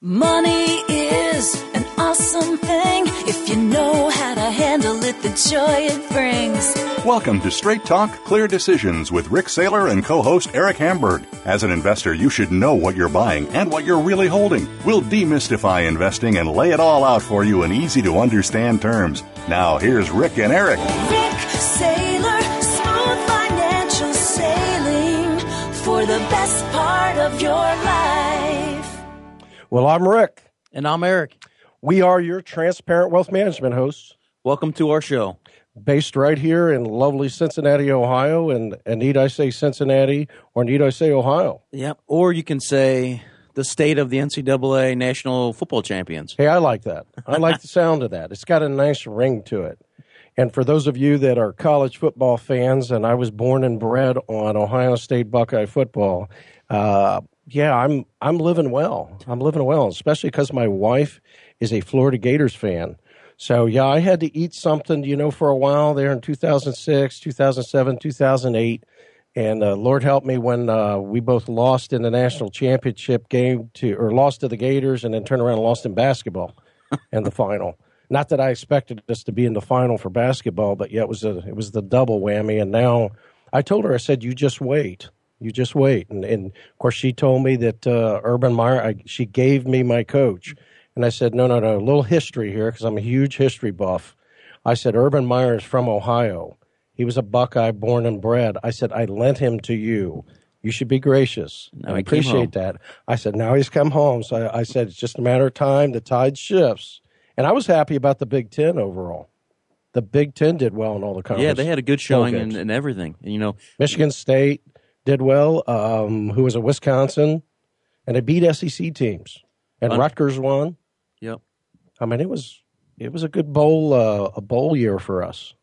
Money is an awesome thing if you know how to handle it, the joy it brings. Welcome to Straight Talk Clear Decisions with Rik Saylor and co host Eric Hamburg. As an investor, you should know what you're buying and what you're really holding. We'll demystify investing and lay it all out for you in easy to understand terms. Now, here's Rik and Eric. Rik Saylor, smooth financial sailing for the best part of your life. Well, I'm Rik. And I'm Eric. We are your transparent wealth management hosts, Welcome to our show. based right here in lovely Cincinnati, Ohio. And, and need I say Cincinnati or need I say Ohio? Yep. Or you can say the state of the NCAA national football champions. Hey, I like that. I like the sound of that. It's got a nice ring to it. And for those of you that are college football fans, and I was born and bred on Ohio State Buckeye football, uh, yeah, I'm I'm living well. I'm living well, especially because my wife is a Florida Gators fan. So yeah, I had to eat something, you know, for a while there in 2006, 2007, 2008, and uh, Lord help me when uh, we both lost in the national championship game to, or lost to the Gators, and then turned around and lost in basketball in the final. Not that I expected us to be in the final for basketball, but yeah, it was a it was the double whammy. And now I told her, I said, "You just wait." You just wait, and, and of course she told me that uh, Urban Meyer. I, she gave me my coach, and I said, "No, no, no. A little history here because I'm a huge history buff." I said, "Urban Meyer is from Ohio. He was a Buckeye, born and bred." I said, "I lent him to you. You should be gracious. Now I appreciate that." I said, "Now he's come home." So I, I said, "It's just a matter of time. The tide shifts." And I was happy about the Big Ten overall. The Big Ten did well in all the conferences. Yeah, they had a good showing and, and everything. And, you know, Michigan State did well. Um, who was at Wisconsin, and they beat SEC teams. And Un- Rutgers won. yep. I mean, it was it was a good bowl uh, a bowl year for us.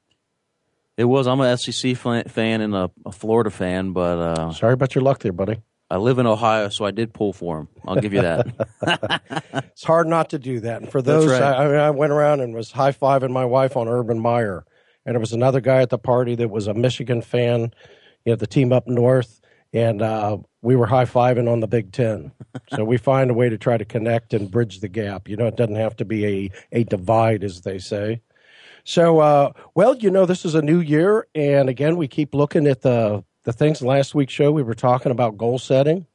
It was. I'm a SEC fan fan and a, a Florida fan, but uh, Sorry about your luck there, buddy. I live in Ohio, so I did pull for him. I'll give you that. It's hard not to do that. And for those, right. I, I, mean, I went around and was high fiving my wife on Urban Meyer, and there was another guy at the party that was a Michigan fan, you know, the team up north, and uh, we were high fiving on the Big Ten. so we find a way to try to connect and bridge the gap. You know, it doesn't have to be a a divide, as they say. So, uh, well, you know, this is a new year, and again, we keep looking at the the things. Last week's show, we were talking about goal setting.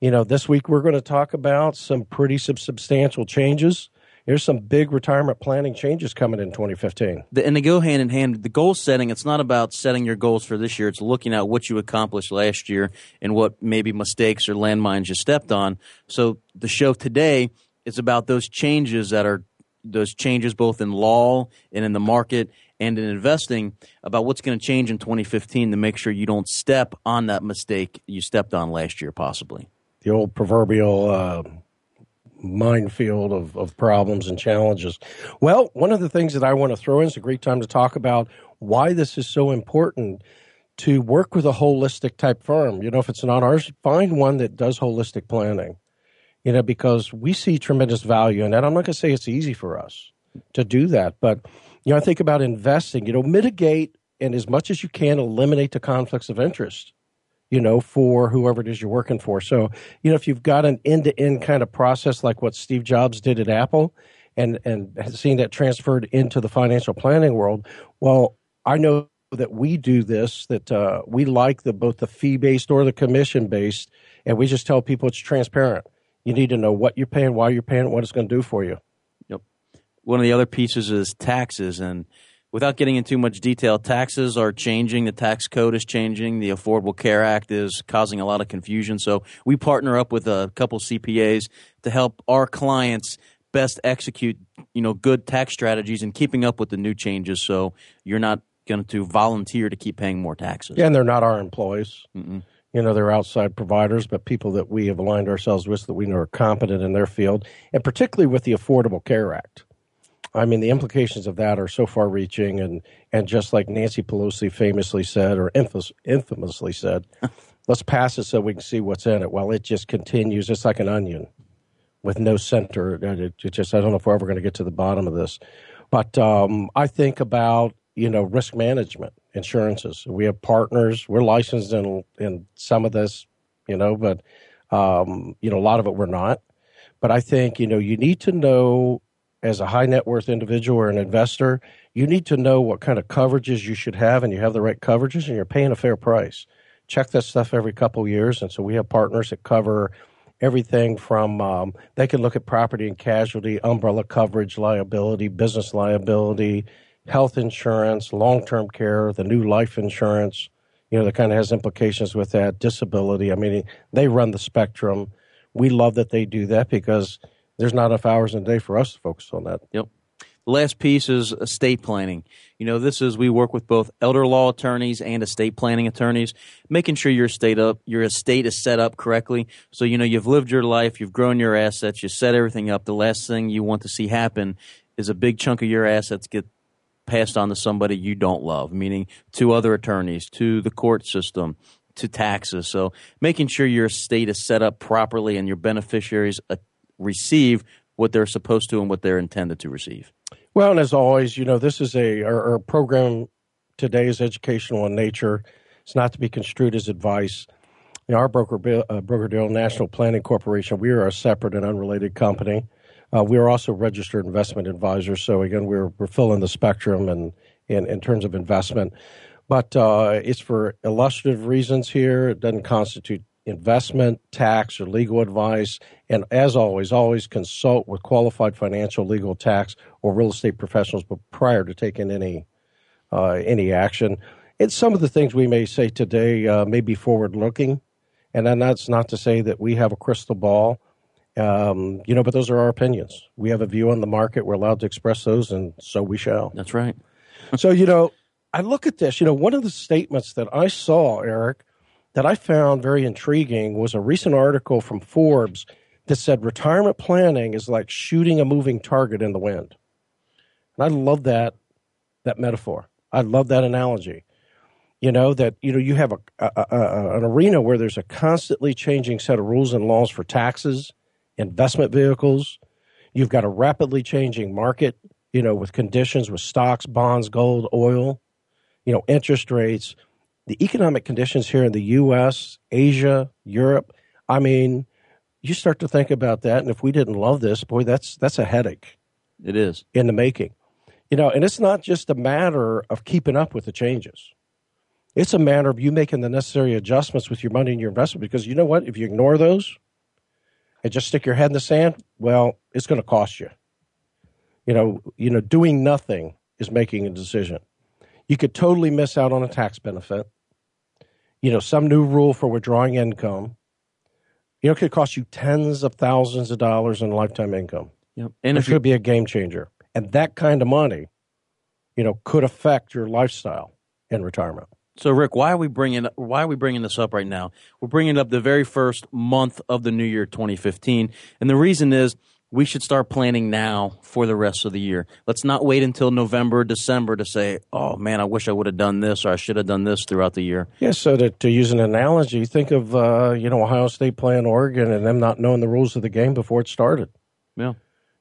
You know, this week we're going to talk about some pretty sub- substantial changes. There's some big retirement planning changes coming in 2015. The- and they go hand in hand. The goal setting, it's not about setting your goals for this year. It's looking at what you accomplished last year and what maybe mistakes or landmines you stepped on. So the show today is about those changes that are those changes both in law and in the market and in investing about what's going to change in 2015 to make sure you don't step on that mistake you stepped on last year possibly. The old proverbial uh, minefield of, of problems and challenges. Well, one of the things that I want to throw in is a great time to talk about why this is so important to work with a holistic type firm. You know, if it's not ours, find one that does holistic planning. You know, because we see tremendous value in that. I'm not going to say it's easy for us to do that, but you know, I think about investing. You know, mitigate and as much as you can eliminate the conflicts of interest. You know, for whoever it is you're working for. So, you know, if you've got an end to end kind of process like what Steve Jobs did at Apple, and and has seen that transferred into the financial planning world, well, I know that we do this. That uh, we like the both the fee based or the commission based, and we just tell people it's transparent. You need to know what you're paying, why you're paying, what it's going to do for you. Yep. One of the other pieces is taxes. And without getting into too much detail, taxes are changing. The tax code is changing. The Affordable Care Act is causing a lot of confusion. So we partner up with a couple CPAs to help our clients best execute, you know, good tax strategies and keeping up with the new changes. So you're not going to volunteer to keep paying more taxes. Yeah, and they're not our employees. Mm-mm. You know, they're outside providers, but people that we have aligned ourselves with that we know are competent in their field, and particularly with the Affordable Care Act. I mean, the implications of that are so far reaching, and, and just like Nancy Pelosi famously said, or infamously said, let's pass it so we can see what's in it. Well, it just continues. It's like an onion with no center. It, it just, I don't know if we're ever going to get to the bottom of this. But um, I think about, you know, risk management, insurances. We have partners. We're licensed in, in some of this, you know, but, um, you know, a lot of it we're not. But I think, you know, you need to know as a high net worth individual or an investor, you need to know what kind of coverages you should have and you have the right coverages and you're paying a fair price. Check that stuff every couple years. And so we have partners that cover everything from um, they can look at property and casualty, umbrella coverage, liability, business liability, health insurance, long term care, the new life insurance, you know, that kind of has implications with that, disability. I mean, they run the spectrum. We love that they do that because there's not enough hours in a day for us to focus on that. Yep. The last piece is estate planning. You know, this is we work with both elder law attorneys and estate planning attorneys, making sure your estate up your estate is set up correctly. So you know you've lived your life, you've grown your assets, you set everything up. The last thing you want to see happen is a big chunk of your assets get passed on to somebody you don't love, meaning to other attorneys, to the court system, to taxes. So making sure your estate is set up properly and your beneficiaries receive what they're supposed to and what they're intended to receive. Well, and as always, you know, this is a our, our program today is educational in nature. It's not to be construed as advice. You know, our broker, uh, broker deal National Planning Corporation, we are a separate and unrelated company. Uh, we are also registered investment advisors. So again, we're we're filling the spectrum and in, in terms of investment. But uh, it's for illustrative reasons here. It doesn't constitute investment, tax, or legal advice. And as always, always consult with qualified financial, legal, tax, or real estate professionals prior to taking any uh, any action. And some of the things we may say today uh, may be forward looking, and then that's not to say that we have a crystal ball. Um, you know, but those are our opinions. We have a view on the market. We're allowed to express those, and so we shall. That's right. so, you know, I look at this. You know, one of the statements that I saw, Eric, that I found very intriguing was a recent article from Forbes that said retirement planning is like shooting a moving target in the wind. And I love that that metaphor. I love that analogy. You know that you know you have a, a, a, an arena where there's a constantly changing set of rules and laws for taxes, investment vehicles. You've got a rapidly changing market. You know with conditions with stocks, bonds, gold, oil. You know interest rates the economic conditions here in the U.S., Asia, Europe. I mean, you start to think about that, and if we didn't love this, boy, that's that's a headache. It is in the making, you know. And it's not just a matter of keeping up with the changes. It's a matter of you making the necessary adjustments with your money and your investment. Because you know what? If you ignore those and just stick your head in the sand, well, it's going to cost you. You know, you know, doing nothing is making a decision. You could totally miss out on a tax benefit you know, some new rule for withdrawing income, you know, it could cost you tens of thousands of dollars in lifetime income. Yep. And it could be a game changer. And that kind of money, you know, could affect your lifestyle in retirement. So, Rik, why are we bringing why are we bringing this up right now? We're bringing up the very first month of the new year, 2015, and the reason is we should start planning now for the rest of the year. Let's not wait until November, December to say, "Oh man, I wish I would have done this or I should have done this throughout the year." Yeah. So to, to use an analogy, think of uh, you know Ohio State playing Oregon and them not knowing the rules of the game before it started. Yeah.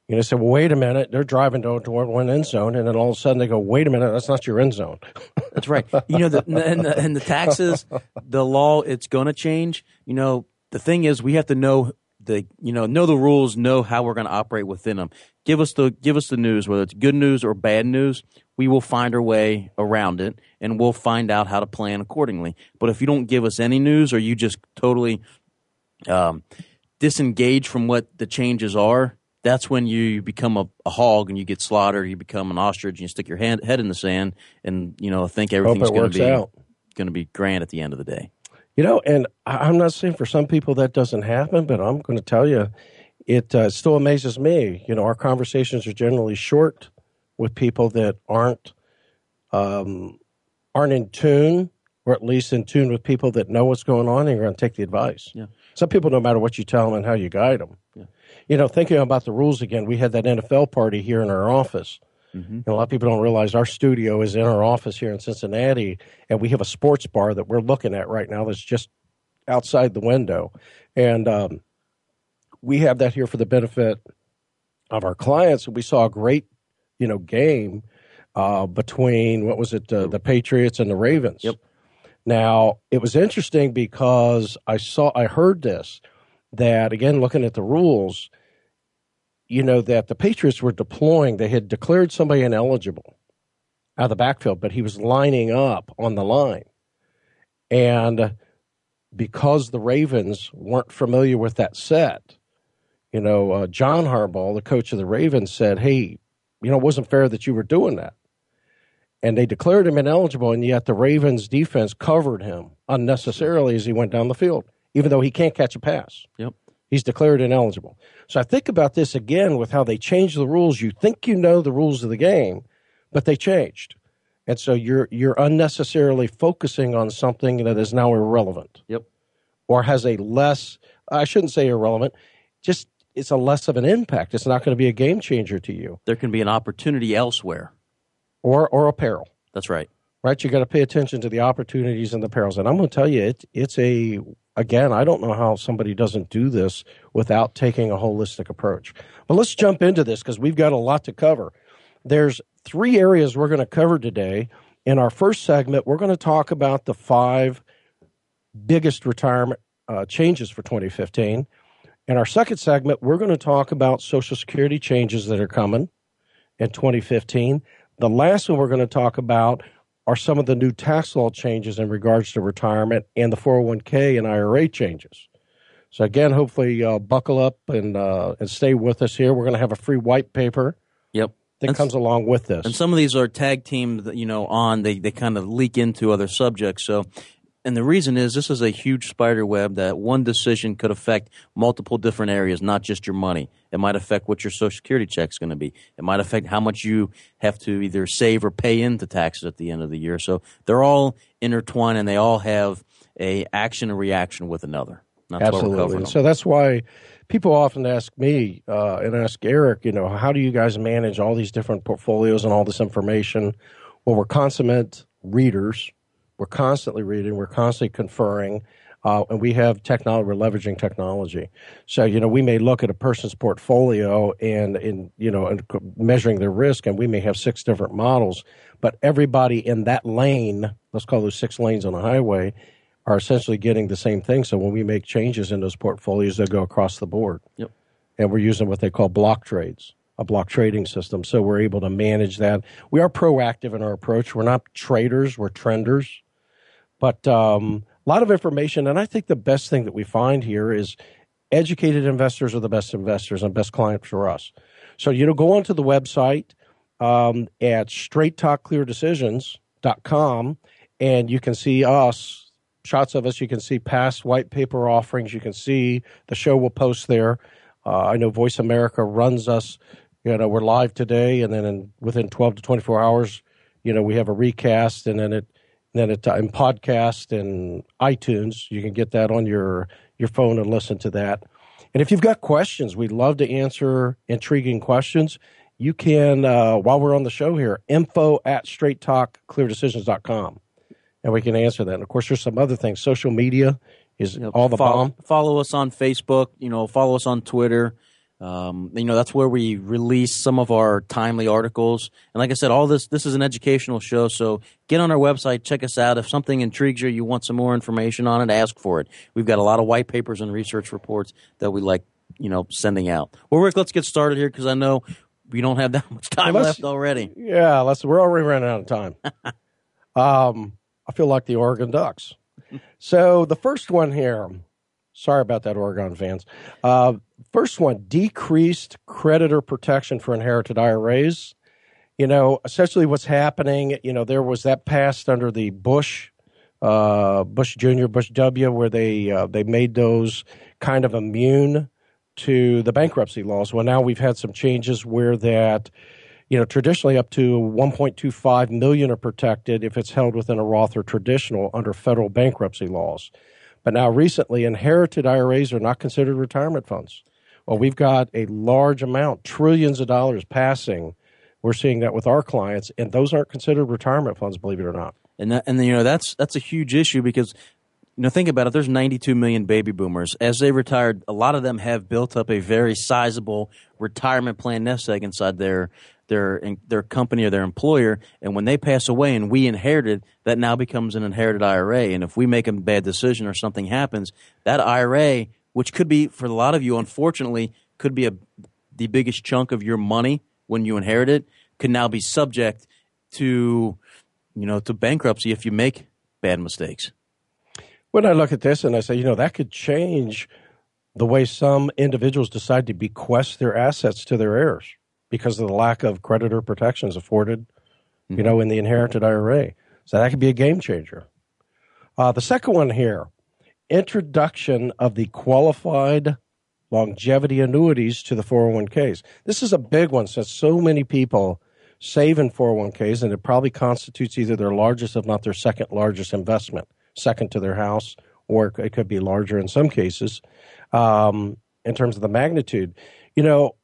You know, say, well, wait a minute, they're driving to, to one end zone, and then all of a sudden they go, wait a minute, that's not your end zone. that's right. You know, the, and, the, and the taxes, the law, it's going to change. You know, the thing is, we have to know the you know know the rules, know how we're going to operate within them. Give us the give us the news, whether it's good news or bad news. We will find our way around it, and we'll find out how to plan accordingly. But if you don't give us any news, or you just totally um, disengage from what the changes are, that's when you become a, a, hog and you get slaughtered. You become an ostrich and you stick your hand, head in the sand, and you know think everything's going to be going to be grand at the end of the day. You know, and I'm not saying for some people that doesn't happen, but I'm going to tell you, it uh, still amazes me. You know, our conversations are generally short with people that aren't um, aren't in tune or at least in tune with people that know what's going on and you're going to take the advice. Yeah. Some people, no matter what you tell them and how you guide them. Yeah. You know, thinking about the rules again, we had that NFL party here in our office. Mm-hmm. A lot of people don't realize our studio is in our office here in Cincinnati, and we have a sports bar that we're looking at right now that's just outside the window. And um, we have that here for the benefit of our clients. And we saw a great, you know, game uh, between what was it, uh, the Patriots and the Ravens. Yep. Now it was interesting because I saw, I heard this that again, looking at the rules, you know, that the Patriots were deploying. They had declared somebody ineligible out of the backfield, but he was lining up on the line, and because the Ravens weren't familiar with that set, you know, uh, John Harbaugh, the coach of the Ravens, said, "Hey, you know, it wasn't fair that you were doing that." And they declared him ineligible, and yet the Ravens defense covered him unnecessarily as he went down the field, even though he can't catch a pass. Yep. He's declared ineligible. So I think about this again with how they changed the rules. You think you know the rules of the game, but they changed. And so you're you're unnecessarily focusing on something that is now irrelevant. Yep. Or has a less I shouldn't say irrelevant, just it's a less of an impact. It's not going to be a game changer to you. There can be an opportunity elsewhere. Or or a peril. That's right. Right? You got to pay attention to the opportunities and the perils. And I'm going to tell you it it's a again, I don't know how somebody doesn't do this without taking a holistic approach. But let's jump into this because we've got a lot to cover. There's three areas we're going to cover today. In our first segment, we're going to talk about the five biggest retirement uh, changes for 2015. In our second segment, we're going to talk about Social Security changes that are coming in 2015. The last one we're going to talk about are some of the new tax law changes in regards to retirement and the 401k and IRA changes. So again, hopefully uh, buckle up and uh, and stay with us here. We're going to have a free white paper Yep. that comes along with this. And some of these are tag team, you know, on they they kind of leak into other subjects. So, and the reason is this is a huge spider web that one decision could affect multiple different areas, not just your money. It might affect what your Social Security check is going to be. It might affect how much you have to either save or pay into taxes at the end of the year. So they're all intertwined, and they all have a action and reaction with another. That's Absolutely. covering And them. so that's why people often ask me uh, and ask Eric, you know, how do you guys manage all these different portfolios and all this information? Well, we're consummate readers. We're constantly reading. We're constantly conferring. Uh, and we have technology, we're leveraging technology. So, you know, we may look at a person's portfolio and, in, you know, and measuring their risk, and we may have six different models, but everybody in that lane, let's call those six lanes on a highway, are essentially getting the same thing. So when we make changes in those portfolios, they go across the board. Yep. And we're using what they call block trades, a block trading system. So we're able to manage that. We are proactive in our approach. We're not traders, we're trenders. But um, a lot of information. And I think the best thing that we find here is educated investors are the best investors and best clients for us. So, you know, go onto the website um, at straighttalkcleardecisions.com and you can see us, shots of us. You can see past white paper offerings. You can see the show will post there. Uh, I know Voice America runs us. You know, we're live today, and then in, within 12 to 24 hours, you know, we have a recast, and then it, then it in podcast and iTunes. You can get that on your your phone and listen to that. And if you've got questions, we'd love to answer intriguing questions. You can, uh, while we're on the show here, info at straighttalkcleardecisions.com. And we can answer that. And of course, there's some other things. Social media is You know, all the follow, bomb. Follow us on Facebook. You know, follow us on Twitter. Um, you know, that's where we release some of our timely articles. And like I said, all this this is an educational show. So get on our website, check us out. If something intrigues you, you want some more information on it, ask for it. We've got a lot of white papers and research reports that we like, you know, sending out. Well, Rik, let's get started here because I know we don't have that much time let's- left already. Yeah, let's. We're already running out of time. um, I feel like the Oregon Ducks. So the first one here. Sorry about that, Oregon fans. Uh, first one: decreased creditor protection for inherited IRAs. You know, essentially what's happening. You know, there was that passed under the Bush, uh, Bush Junior, Bush W, where they uh, they made those kind of immune to the bankruptcy laws. Well, now we've had some changes where that You know, traditionally up to 1.25 million are protected if it's held within a Roth or traditional under federal bankruptcy laws. But now recently, inherited IRAs are not considered retirement funds. Well, we've got a large amount, trillions of dollars passing. We're seeing that with our clients, and those aren't considered retirement funds, believe it or not. And that, and you know that's that's a huge issue because you know think about it. There's 92 million baby boomers. As they retired, a lot of them have built up a very sizable retirement plan nest egg inside their their their company or their employer, and when they pass away and we inherited, that now becomes an inherited IRA. And if we make a bad decision or something happens, that IRA, which could be for a lot of you, unfortunately, could be a the biggest chunk of your money when you inherit it, could now be subject to you know to bankruptcy if you make bad mistakes. When I look at this and I say, you know, that could change the way some individuals decide to bequest their assets to their heirs because of the lack of creditor protections afforded, mm-hmm. you know, in the inherited IRA. So that could be a game changer. Uh, the second one here introduction of the qualified longevity annuities to the 401ks. This is a big one since so many people save in 401ks, and it probably constitutes either their largest, if not their second largest investment, second to their house, or it could be larger in some cases um, in terms of the magnitude. You know,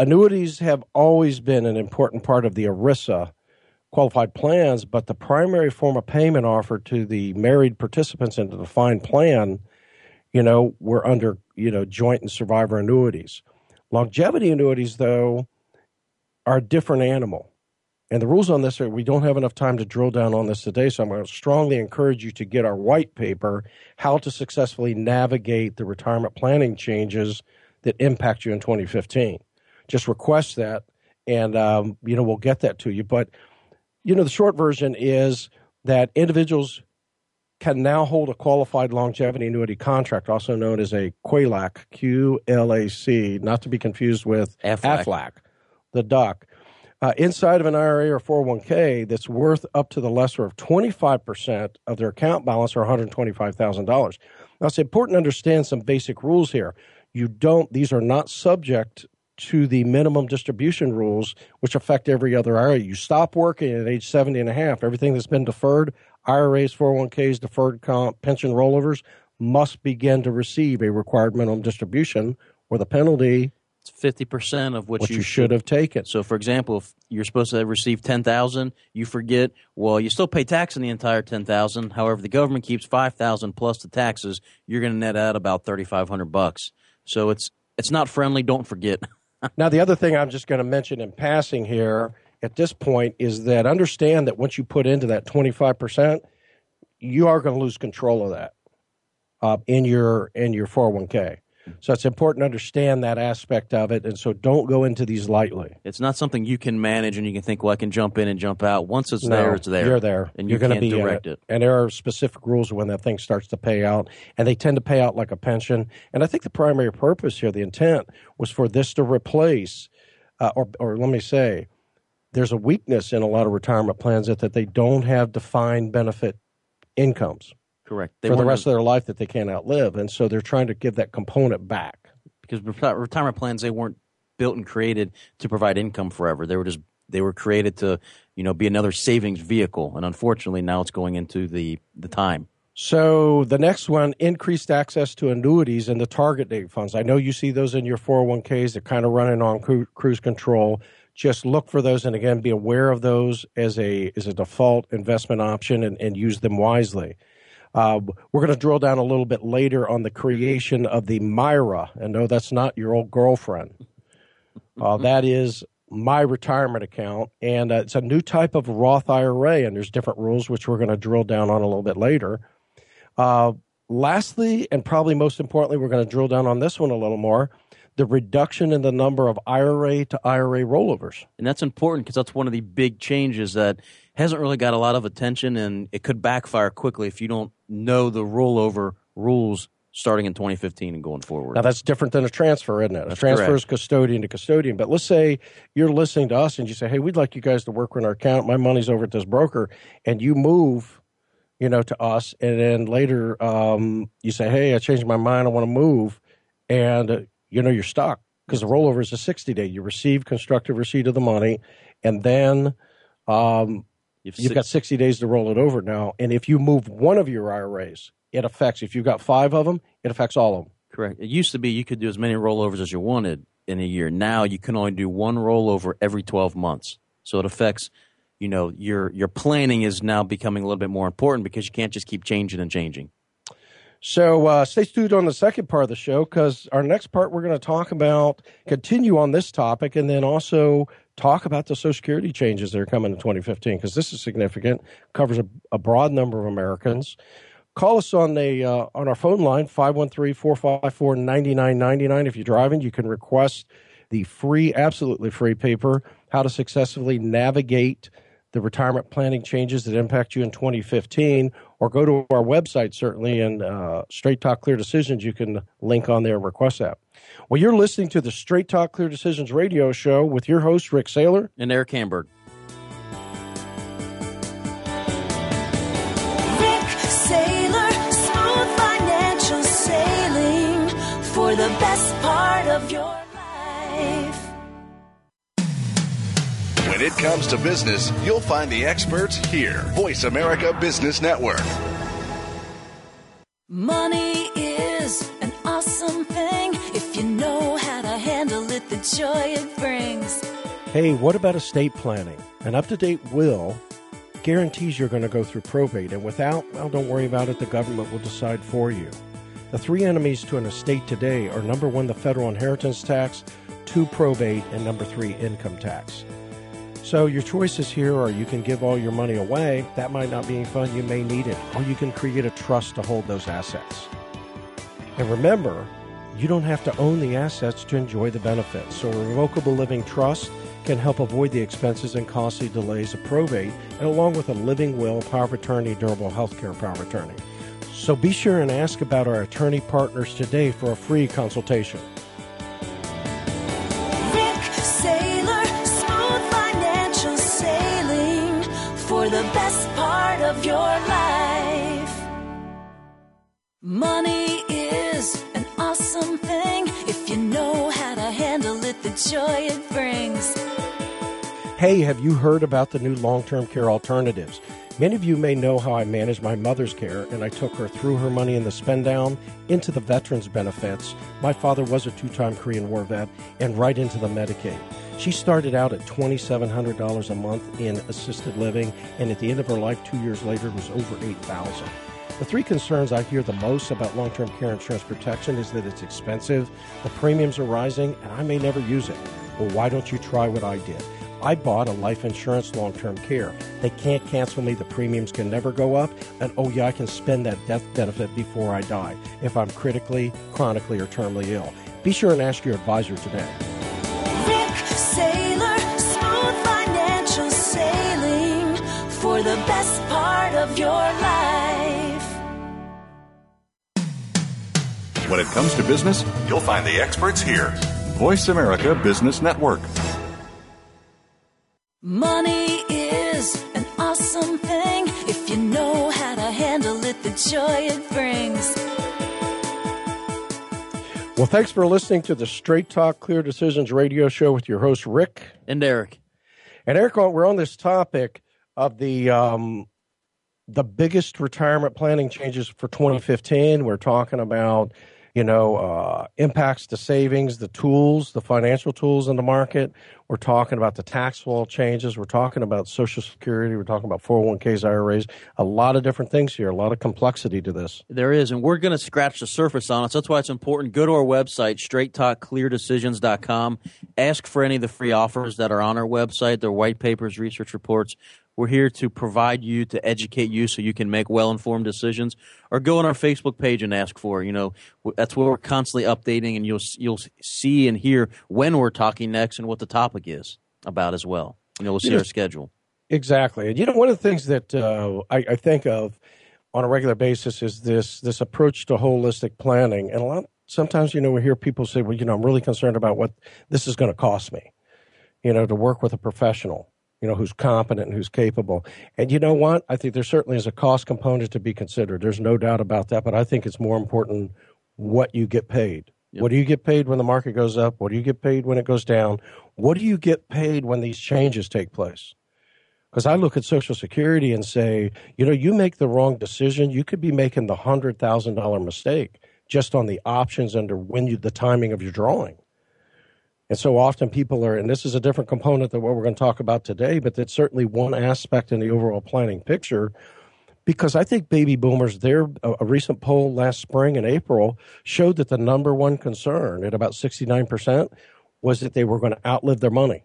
Annuities have always been an important part of the ERISA qualified plans, but the primary form of payment offered to the married participants in the defined plan, you know, were under, you know, joint and survivor annuities. Longevity annuities, though, are a different animal. And the rules on this are we don't have enough time to drill down on this today, so I'm going to strongly encourage you to get our white paper, How to Successfully Navigate the Retirement Planning Changes That Impact You in 2015 just request that, and um, you know we'll get that to you. But you know the short version is that individuals can now hold a qualified longevity annuity contract, also known as a QLAC, Q L A C, not to be confused with AFLAC, AFLAC the duck. Uh, inside of an IRA or 401k that's worth up to the lesser of 25% of their account balance or $125,000. Now, it's important to understand some basic rules here. You don't, these are not subject to the minimum distribution rules, which affect every other IRA. You stop working at age 70 and a half. Everything that's been deferred, IRAs, 401ks, deferred comp, pension rollovers, must begin to receive a required minimum distribution or the penalty it's 50% of what, what you, you, should have taken. So, for example, if you're supposed to receive 10000 you forget, well, you still pay tax on the entire 10000 However, the government keeps 5000 plus the taxes. You're going to net out about 3500 bucks. So, it's it's not friendly. Don't forget. now, the other thing I'm just going to mention in passing here at this point is that understand that once you put into that 25%, you are going to lose control of that uh, in your in your 401k. So it's important to understand that aspect of it, and so don't go into these lightly. It's not something you can manage, and you can think, "Well, I can jump in and jump out." Once it's no, there, it's there. You're there, and you're going to be direct it. it. And there are specific rules when that thing starts to pay out, and they tend to pay out like a pension. And I think the primary purpose here, the intent, was for this to replace, uh, or or let me say, there's a weakness in a lot of retirement plans that that they don't have defined benefit incomes. Correct. They for the rest of their life that they can't outlive, and so they're trying to give that component back because retirement plans they weren't built and created to provide income forever. They were just they were created to you know be another savings vehicle, and unfortunately now it's going into the the time. So the next one, increased access to annuities and the target date funds. I know you see those in your 401ks. They're kind of running on cru- cruise control. Just look for those, and again, be aware of those as a as a default investment option, and, and use them wisely. Uh, we're going to drill down a little bit later on the creation of the myRA. And no, that's not your old girlfriend. Uh, that is my retirement account. And uh, it's a new type of Roth IRA. And there's different rules, which we're going to drill down on a little bit later. Uh, lastly, and probably most importantly, we're going to drill down on this one a little more the reduction in the number of IRA to IRA rollovers. And that's important because that's one of the big changes that hasn't really got a lot of attention and it could backfire quickly if you don't know the rollover rules starting in 2015 and going forward. Now that's different than a transfer, isn't it? That's a transfer correct. is custodian to custodian. But let's say you're listening to us and you say, "Hey, we'd like you guys to work on our account. My money's over at this broker," and you move, you know, to us, and then later um, you say, "Hey, I changed my mind. I want to move," and uh, you know you're stuck because the rollover is a 60 day. You receive constructive receipt of the money, and then um, you've, you've got 60 days to roll it over now. And if you move one of your IRAs, it affects, if you've got five of them, it affects all of them. Correct. It used to be you could do as many rollovers as you wanted in a year. Now you can only do one rollover every 12 months. So it affects, you know, your your planning is now becoming a little bit more important because you can't just keep changing and changing. So uh, stay tuned on the second part of the show because our next part we're going to talk about, continue on this topic, and then also talk about the Social Security changes that are coming in 2015 because this is significant, covers a, a, broad number of Americans. Call us on the uh, on our phone line 513-454-9999. If you're driving, you can request the free, absolutely free paper, How to Successfully Navigate the Retirement Planning Changes That Impact You in 2015 or go to our website, certainly, and uh, Straight Talk Clear Decisions, you can link on there and request that. Well, you're listening to the Straight Talk Clear Decisions radio show with your host, Rik Saylor. And Eric Hamburg. Rik Saylor, smooth financial sailing for the best part of your When it comes to business, you'll find the experts here. Voice America Business Network. Money is an awesome thing if you know how to handle it, the joy it brings. Hey, what about estate planning? An up to date will guarantees you're going to go through probate, and without, well, don't worry about it, the government will decide for you. The three enemies to an estate today are number one, the federal inheritance tax, two, probate, and number three, income tax. So your choices here are you can give all your money away. That might not be any fun. You may need it. Or you can create a trust to hold those assets. And remember, you don't have to own the assets to enjoy the benefits. So a revocable living trust can help avoid the expenses and costly delays of probate, and along with a living will, power of attorney, durable health care power of attorney. So be sure and ask about our attorney partners today for a free consultation. Your life. Money is an awesome thing if you know how to handle it, the joy it brings. Hey, have you heard about the new long term care alternatives? Many of you may know how I managed my mother's care, and I took her through her money in the spend down into the veterans benefits. My father was a two time Korean War vet, and right into the Medicaid. She started out at $2,700 a month in assisted living, and at the end of her life, two years later, was over 8000 The three concerns I hear the most about long term care insurance protection is that it's expensive, the premiums are rising, and I may never use it. Well, why don't you try what I did? I bought a life insurance long term care. They can't cancel me, the premiums can never go up, and oh, yeah, I can spend that death benefit before I die if I'm critically, chronically, or terminally ill. Be sure and ask your advisor today. Rik Saylor, smooth financial sailing for the best part of your life. When it comes to business, you'll find the experts here. Voice America Business Network. Money is an awesome thing if you know how to handle it, the joy it brings. Well, thanks for listening to the Straight Talk Clear Decisions radio show with your host, Rik. And Eric. And Eric, we're on this topic of the um, the biggest retirement planning changes for 2015. We're talking about you know uh, impacts to savings, the tools, the financial tools in the market. We're talking about the tax law changes. We're talking about Social Security. We're talking about 401ks, IRAs. A lot of different things here. A lot of complexity to this. There is, and we're going to scratch the surface on it. So that's why it's important. Go to our website, straighttalkcleardecisions.com. Ask for any of the free offers that are on our website. Their white papers, research reports. We're here to provide you, to educate you so you can make well informed decisions. Or go on our Facebook page and ask for. You know, that's where we're constantly updating, and you'll you'll see and hear when we're talking next and what the topic is about as well. You know, we'll see our schedule. Exactly, and you know, one of the things that uh, I, I think of on a regular basis is this this approach to holistic planning, and a lot sometimes you know we hear people say, well, you know, I'm really concerned about what this is going to cost me. You know, to work with a professional you know, who's competent and who's capable. And you know what? I think there certainly is a cost component to be considered. There's no doubt about that. But I think it's more important what you get paid Yep. What do you get paid when the market goes up? What do you get paid when it goes down? What do you get paid when these changes take place? Because I look at Social Security and say, you know, you make the wrong decision, you could be making the hundred thousand dollar mistake just on the options under when you the timing of your drawing. And so often people are, and this is a different component than what we're going to talk about today, but that's certainly one aspect in the overall planning picture because I think baby boomers, their a recent poll last spring in April showed that the number one concern at about 69% was that they were going to outlive their money.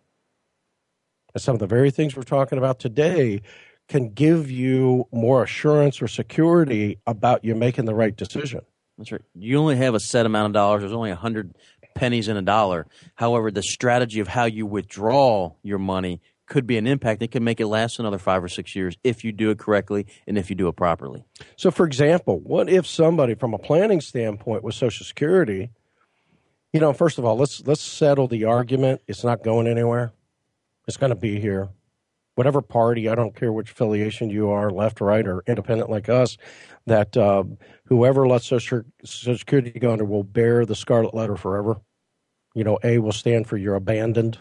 And some of the very things we're talking about today can give you more assurance or security about you making the right decision. That's right. You only have a set amount of dollars. There's only a hundred pennies in a dollar. However, the strategy of how you withdraw your money could be an impact. It can make it last another five or six years if you do it correctly and if you do it properly. So, for example, what if somebody, from a planning standpoint, with Social Security, you know, first of all, let's let's settle the argument. It's not going anywhere. It's going to be here. Whatever party, I don't care which affiliation you are, left, right, or independent like us, that uh, whoever lets Social, Security go under will bear the scarlet letter forever. You know, A will stand for you're abandoned.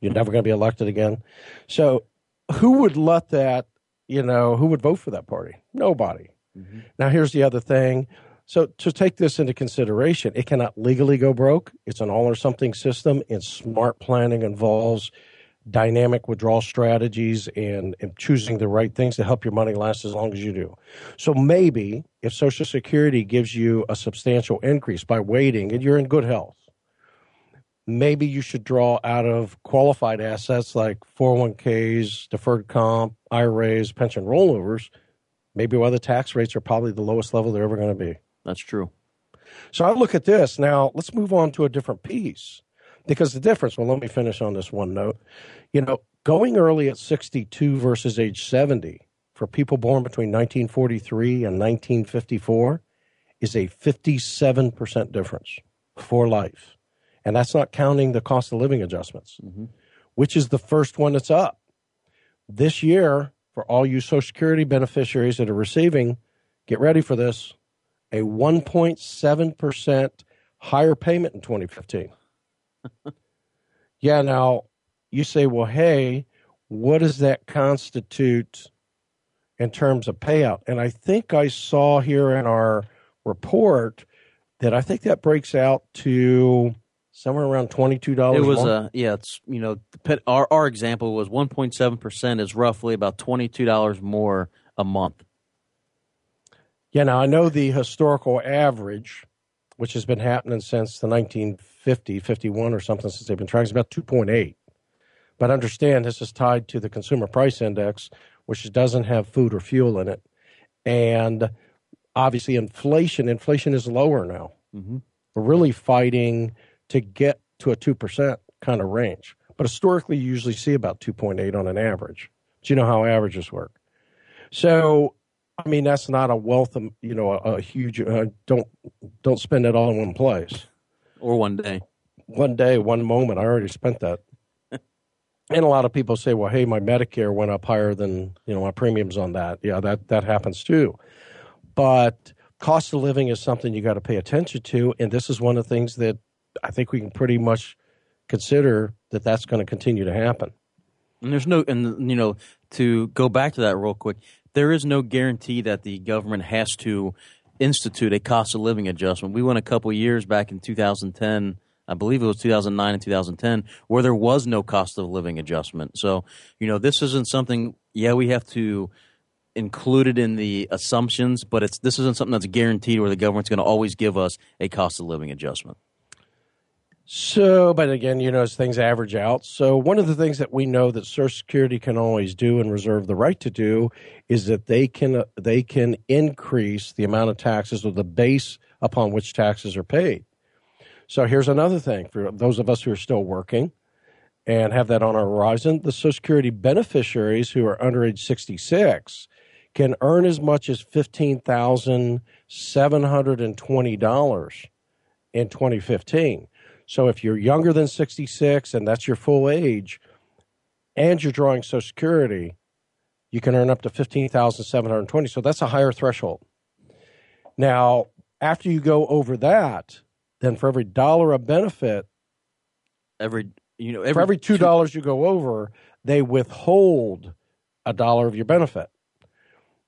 You're never going to be elected again. So, who would let that? You know, who would vote for that party? Nobody. Mm-hmm. Now, here's the other thing. So, to take this into consideration, it cannot legally go broke. It's an all or something system, and smart planning involves dynamic withdrawal strategies and, and, choosing the right things to help your money last as long as you do. So maybe if Social Security gives you a substantial increase by waiting and you're in good health, maybe you should draw out of qualified assets like 401ks, deferred comp, IRAs, pension rollovers, maybe why the tax rates are probably the lowest level they're ever going to be. That's true. So I look at this. Now, let's move on to a different piece because the difference, well, let me finish on this one note. You know, going early at 62 versus age 70 for people born between 1943 and 1954 is a 57% difference for life. And that's not counting the cost of living adjustments, mm-hmm. which is the first one that's up. This year, for all you Social Security beneficiaries that are receiving, get ready for this a 1.7% higher payment in 2015. yeah, now you say, well, hey, what does that constitute in terms of payout? And I think I saw here in our report that I think that breaks out to somewhere around twenty two dollars. It was a yeah. It's you know our our example was one point seven percent is roughly about twenty two dollars more a month. Yeah, now I know the historical average, which has been happening since the 1950, 51 or something, since they've been tracking, is about 2.8. But understand this is tied to the consumer price index, which doesn't have food or fuel in it. And obviously, inflation, inflation is lower now. Mm-hmm. We're really fighting to get to a 2% kind of range. But historically, you usually see about 2.8 on an average. Do you know how averages work. So, I mean, that's not a wealth, of, you know, a, a huge, uh, don't, don't spend it all in one place. Or one day. One day, one moment. I already spent that. and a lot of people say, well, hey, my Medicare went up higher than, you know, my premiums on that. Yeah, that, that happens too. But cost of living is something you got to pay attention to. And this is one of the things that I think we can pretty much consider that that's going to continue to happen. And there's no, and you know, to go back to that real quick, there is no guarantee that the government has to institute a cost of living adjustment. We went a couple years back in 2010, I believe it was 2009 and 2010, where there was no cost of living adjustment. So, you know, this isn't something. Yeah, we have to include it in the assumptions, but it's this isn't something that's guaranteed where the government's going to always give us a cost of living adjustment. So, but again, you know, as things average out. So, one of the things that we know that Social Security can always do and reserve the right to do is that they can uh, they can increase the amount of taxes or the base upon which taxes are paid. So, here's another thing for those of us who are still working and have that on our horizon: the Social Security beneficiaries who are under age 66 can earn as much as fifteen thousand seven hundred and twenty dollars in 2015. So if you're younger than 66 and that's your full age, and you're drawing Social Security, you can earn up to 15,720. So that's a higher threshold. Now, after you go over that, then for every dollar of benefit, Every you know every, for every two dollars you go over, they withhold a dollar of your benefit.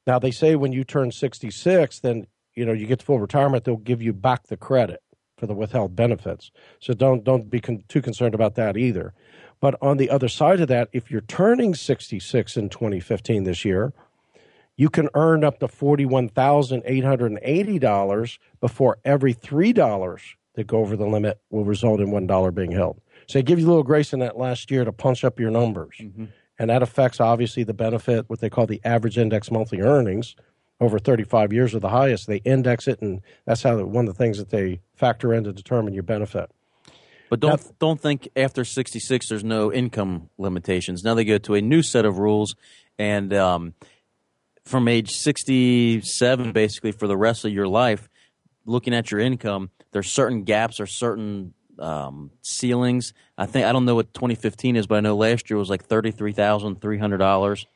Now they say when you turn sixty six, then you know you get to full retirement, they'll give you back the credit for the withheld benefits. So don't don't be con- too concerned about that either. But on the other side of that, if you're turning 66 in 2015 this year, you can earn up to $41,880 before every $3 that go over the limit will result in $1 being held. So it gives you a little grace in that last year to punch up your numbers. Mm-hmm. And that affects obviously the benefit, what they call the average index monthly earnings over 35 years are the highest. They index it, and that's how one of the things that they factor in to determine your benefit. But don't don't think after 66 there's no income limitations. Now they go to a new set of rules, and um, from age 67, basically for the rest of your life, looking at your income, there's certain gaps or certain um, ceilings. I think I don't know what 2015 is, but I know last year was like thirty three thousand three hundred dollars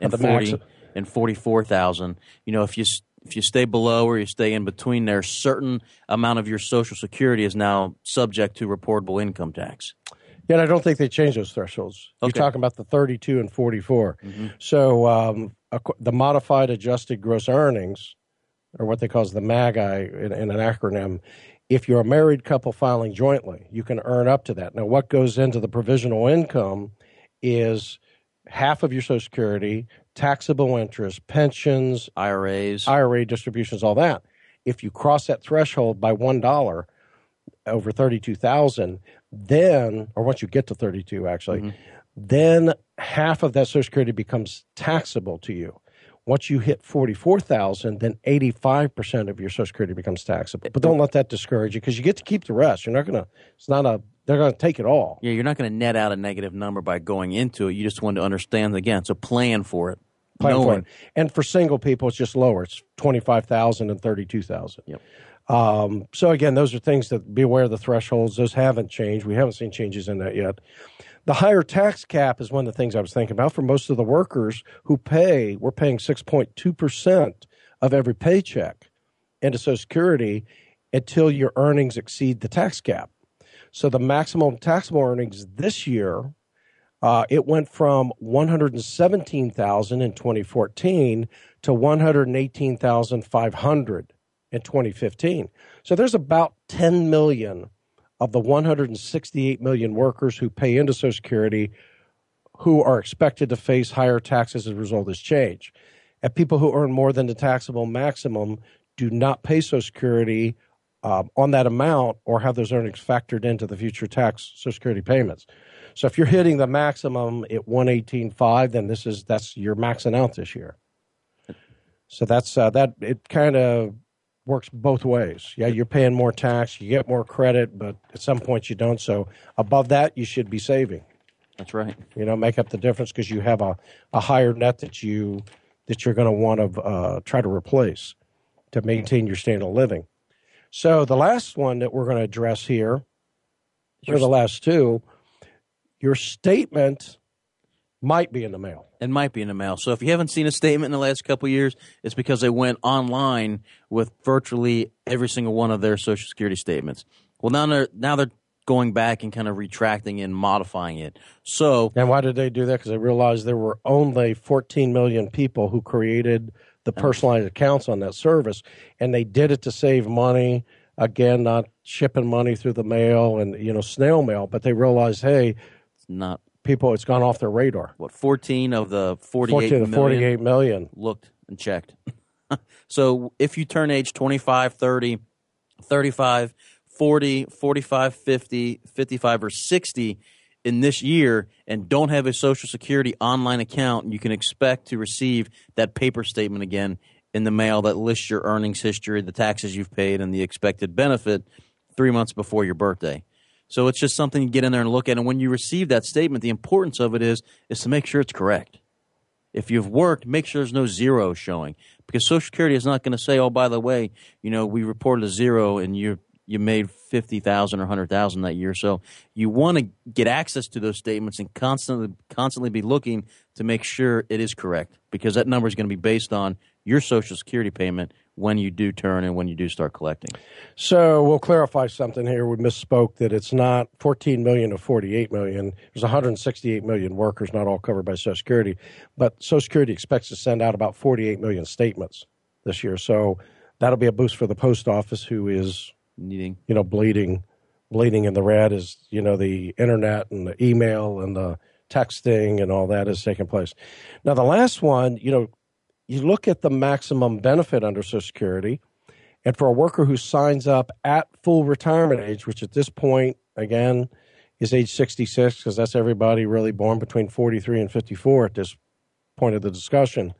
and the max- forty and forty four thousand. You know, if you if you stay below or you stay in between there, certain amount of your Social Security is now subject to reportable income tax. Yeah, and I don't think they changed those thresholds. You're talking about the 32 and 44. So um, the modified adjusted gross earnings, or what they call the MAGI in, in an acronym, if you're a married couple filing jointly, you can earn up to that. Now, what goes into the provisional income is half of your Social Security, taxable interest, pensions, IRAs. IRA distributions, all that. If you cross that threshold by one dollar over thirty-two thousand, then, or once you get to thirty-two, actually, mm-hmm. then half of that Social Security becomes taxable to you. Once you hit forty-four thousand, then eighty-five percent of your Social Security becomes taxable. But don't let that discourage you because you get to keep the rest. You're not gonna. It's not a. They're gonna take it all. yeah, you're not going to net out a negative number by going into it. You just want to understand again. So plan for it. Plan for Knowing- it. And for single people, it's just lower. It's twenty five thousand and thirty two thousand. Yep. Um, so again, those are things that be aware of the thresholds. Those haven't changed. We haven't seen changes in that yet. The higher tax cap is one of the things I was thinking about for most of the workers who pay. We're paying six point two percent of every paycheck into Social Security until your earnings exceed the tax cap. So the maximum taxable earnings this year uh, it went from 117,000 in 2014 to 118,500 in 2015. So there's about 10 million of the 168 million workers who pay into Social Security who are expected to face higher taxes as a result of this change. And people who earn more than the taxable maximum do not pay Social Security um, on that amount or have those earnings factored into the future tax Social Security payments. So if you're hitting the maximum at 118.5, then this is that's you're maxing out this year. So that's uh, that it kind of works both ways. Yeah, you're paying more tax, you get more credit, but at some point you don't. So above that, you should be saving. That's right. You know, make up the difference because you have a, a higher net that you that you're going to want to uh, try to replace to maintain your standard of living. So the last one that we're going to address here, or the last two, your statement might be in the mail. It might be in the mail. So if you haven't seen a statement in the last couple of years, it's because they went online with virtually every single one of their Social Security statements. Well, now they're now they're going back and kind of retracting and modifying it. So And why did they do that? Because they realized there were only 14 million people who created the personalized accounts on that service, and they did it to save money. Again, not shipping money through the mail and you know snail mail, but they realized, hey, it's not people, it's gone off their radar. what fourteen of the 48 14 to million 48 million. looked and checked. so if you turn age 25, 30, 35, 40, 45, 50, 55, or 60 in this year and don't have a Social Security online account, you can expect to receive that paper statement again in the mail that lists your earnings history, the taxes you've paid, and the expected benefit three months before your birthday. So it's just something you get in there and look at. And when you receive that statement, the importance of it is is to make sure it's correct. If you've worked, make sure there's no zero showing because Social Security is not going to say, "Oh, by the way, you know, we reported a zero and you you made fifty thousand or hundred thousand that year." So you want to get access to those statements and constantly constantly be looking to make sure it is correct because that number is going to be based on your Social Security payment when you do turn and when you do start collecting. So we'll clarify something here. We misspoke that it's not 14 million to 48 million. There's 168 million workers, not all covered by Social Security, but Social Security expects to send out about 48 million statements this year. So that'll be a boost for the post office, who is needing, you know, bleeding, bleeding in the red is you know the internet and the email and the texting and all that is taking place. Now the last one, you know, you look at the maximum benefit under Social Security, and for a worker who signs up at full retirement age, which at this point, again, is age 66, because that's everybody really born between 43 and 54 at this point of the discussion,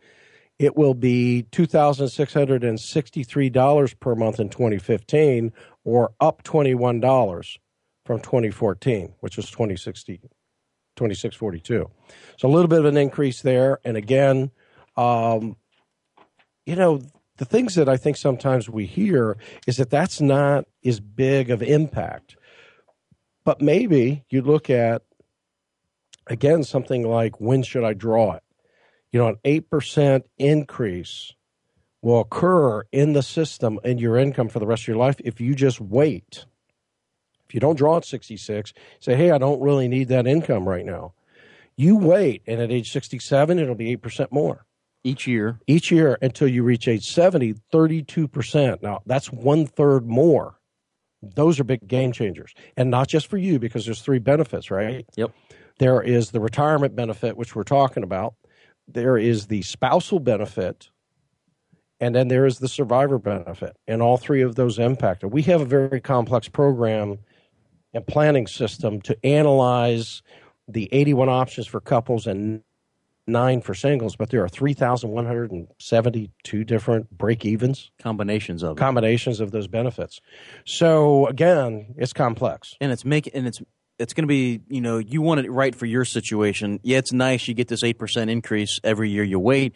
it will be $2,663 per month in 2015, or up $21 from 2014, which was 2060, 2642. So a little bit of an increase there. And again, um, you know, the things that I think sometimes we hear is that that's not as big of impact. But maybe you look at, again, something like when should I draw it? You know, an 8% increase will occur in the system in your income for the rest of your life if you just wait. If you don't draw at 66, say, hey, I don't really need that income right now. You wait, and at age 67, it'll be 8% more each year. Each year until you reach age 70, 32%. Now, that's one third more. Those are big game changers. And not just for you, because there's three benefits, right? Yep. There is the retirement benefit, which we're talking about. There is the spousal benefit. And then there is the survivor benefit. And all three of those impact. We have a very complex program and planning system to analyze the 81 options for couples and nine for singles, but there are 3,172 different break evens. Combinations of Combinations of those benefits. So again, it's complex. And it's making and it's it's going to be, you know, you want it right for your situation. Yeah, it's nice you get this 8% increase every year you wait,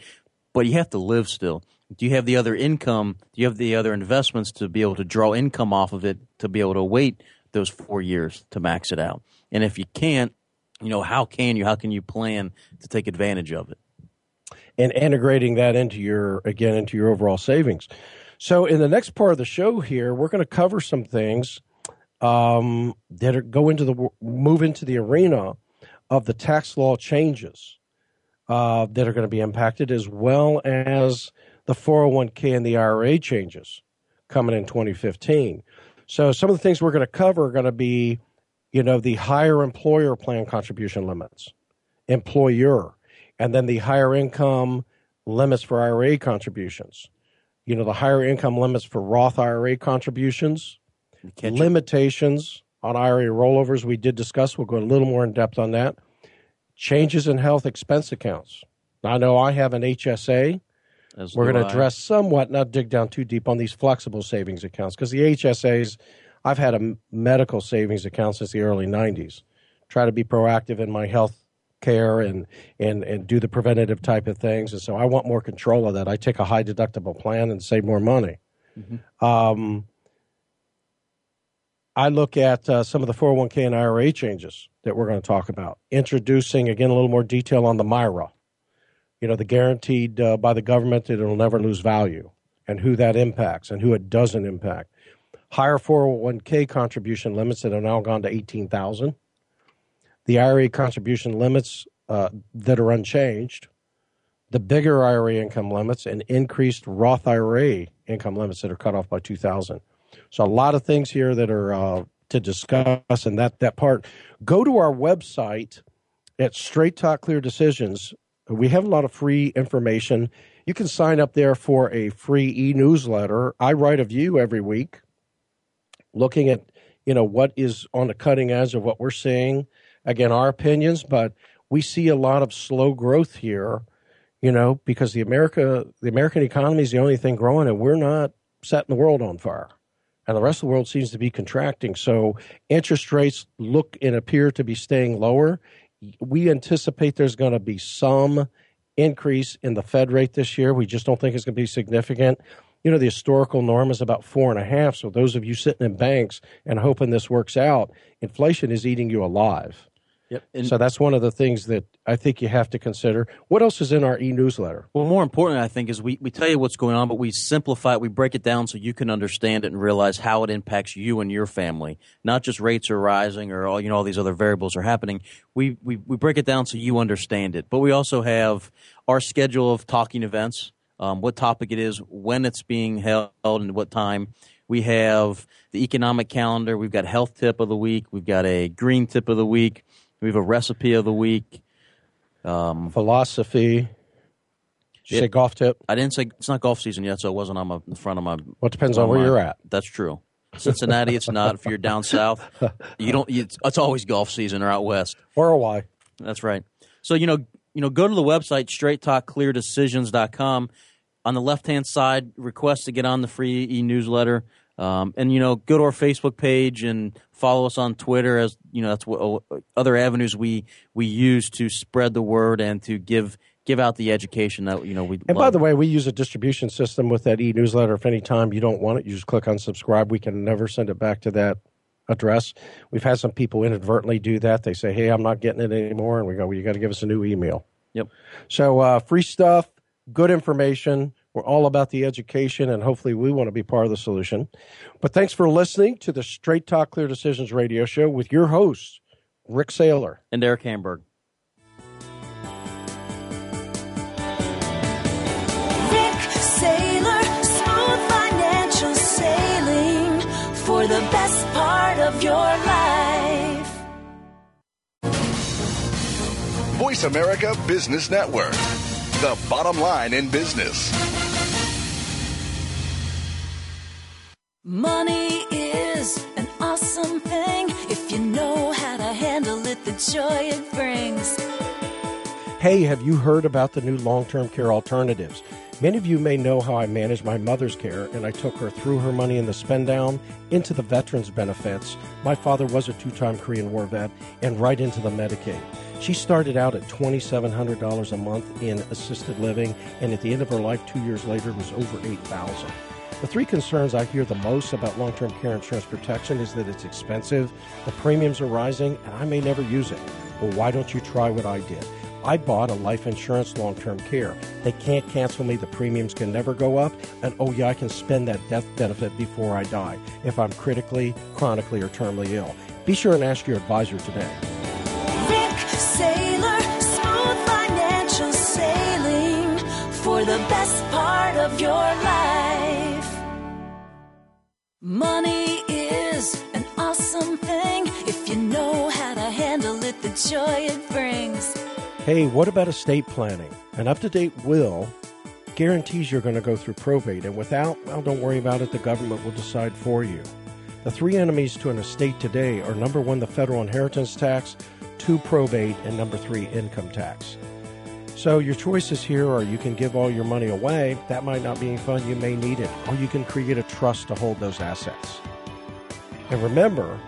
but you have to live still. Do you have the other income? Do you have the other investments to be able to draw income off of it to be able to wait those 4 years to max it out? And if you can't, you know, how can you, how can you plan to take advantage of it? And integrating that into your, again, into your overall savings. So in the next part of the show here, we're going to cover some things um, that are, go into the, move into the arena of the tax law changes uh, that are going to be impacted, as well as the 401k and the IRA changes coming in 2015. So some of the things we're going to cover are going to be you know, the higher employer plan contribution limits, employer, and then the higher income limits for IRA contributions. You know, the higher income limits for Roth IRA contributions, limitations on IRA rollovers. We did discuss. We'll go a little more in depth on that. Changes in health expense accounts. I know I have an HSA. As We're going to address somewhat, not dig down too deep on these flexible savings accounts because the HSAs I've had a medical savings account since the early 90s. Try to be proactive in my health care and, and, and do the preventative type of things. And so I want more control of that. I take a high deductible plan and save more money. Mm-hmm. Um, I look at uh, some of the 401k and IRA changes that we're going to talk about. Introducing, again, a little more detail on the myRA. You know, the guaranteed uh, by the government that it'll never lose value and who that impacts and who it doesn't impact higher 401k contribution limits that have now gone to 18,000. The IRA contribution limits uh, that are unchanged. The bigger IRA income limits and increased Roth IRA income limits that are cut off by 2,000. So a lot of things here that are uh, to discuss in that that part. Go to our website at Straight Talk Clear Decisions. We have a lot of free information. You can sign up there for a free e newsletter. I write a view every week looking at you know what is on the cutting edge of what we're seeing. Again, our opinions, but we see a lot of slow growth here. You know, because the America the American economy is the only thing growing, and we're not setting the world on fire. And the rest of the world seems to be contracting. So interest rates look and appear to be staying lower. We anticipate there's going to be some increase in the Fed rate this year. We just don't think it's going to be significant you know, the historical norm is about four and a half. So those of you sitting in banks and hoping this works out, inflation is eating you alive. Yep. And so that's one of the things that I think you have to consider. What else is in our e-newsletter? Well, more importantly, I think is we, we tell you what's going on, but we simplify it. We break it down so you can understand it and realize how it impacts you and your family. Not just rates are rising or all you know all these other variables are happening. We we, we break it down so you understand it. But we also have our schedule of talking events, um, what topic it is, when it's being held, and what time. We have the economic calendar. We've got health tip of the week. We've got a green tip of the week. We have a recipe of the week. Um, Philosophy. Yeah. Say golf tip. I didn't say it's not golf season yet, so it wasn't on my, the front of my. Well, it depends on where my- you're at. That's true. Cincinnati, it's not. If you're down south, you don't. It's, it's always golf season or out west. Or a why. That's right. So you know, you know, go to the website straighttalkcleardecisions.com. On the left hand side, request to get on the free e newsletter, um, and you know, go to our Facebook page and follow us on Twitter. As you know, that's what uh, other avenues we we use to spread the word and to give give out the education that you know we. And by the way, we use a distribution system with that e-newsletter. If any time you don't want it, you just click on subscribe. We can never send it back to that address. We've had some people inadvertently do that. They say, "Hey, I'm not getting it anymore," and we go, "Well, you got to give us a new email." Yep. So uh, free stuff, good information. We're all about the education, and hopefully, we want to be part of the solution. But thanks for listening to the Straight Talk Clear Decisions radio show with your hosts, Rik Saylor. and Eric Hamburg. The best part of your life. Voice America Business Network, the bottom line in business. Money is an awesome thing if you know how to handle it, the joy it brings. Hey, have you heard about the new long term care alternatives? Many of you may know how I managed my mother's care, and I took her through her money in the spend down into the veterans benefits. My father was a two time Korean War vet, and right into the Medicaid. She started out at $2,700 a month in assisted living, and at the end of her life, two years later, was over 8000 the three concerns I hear the most about long term care insurance protection is that it's expensive, the premiums are rising, and I may never use it. Well, why don't you try what I did? I bought a life insurance long term care. They can't cancel me, the premiums can never go up, and oh, yeah, I can spend that death benefit before I die if I'm critically, chronically, or terminally ill. Be sure and ask your advisor today. Rik Saylor, smooth financial sailing for the best part of your life. Money is an awesome thing if you know how to handle it, the joy it brings. Hey, what about estate planning? An up to date will guarantees you're going to go through probate, and without, well, don't worry about it, the government will decide for you. The three enemies to an estate today are number one, the federal inheritance tax, two, probate, and number three, income tax. So your choices here are you can give all your money away, that might not be any fun, you may need it, or you can create a trust to hold those assets. And remember,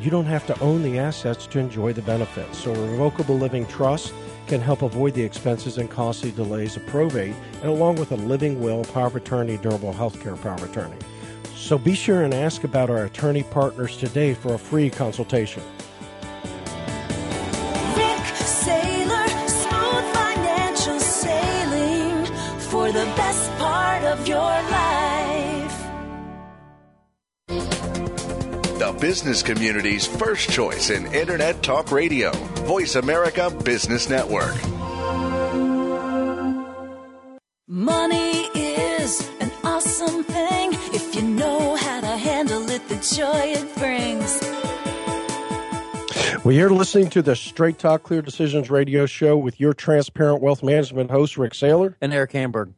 you don't have to own the assets to enjoy the benefits. So a revocable living trust can help avoid the expenses and costly delays of probate, and along with a living will, power of attorney, durable health care power of attorney. So be sure and ask about our attorney partners today for a free consultation. Business community's first choice in Internet Talk Radio. Voice America Business Network. Money is an awesome thing if you know how to handle it, the joy it brings. Well, you're listening to the Straight Talk Clear Decisions radio show with your transparent wealth management host, Rik Saylor. And Eric Hamburg.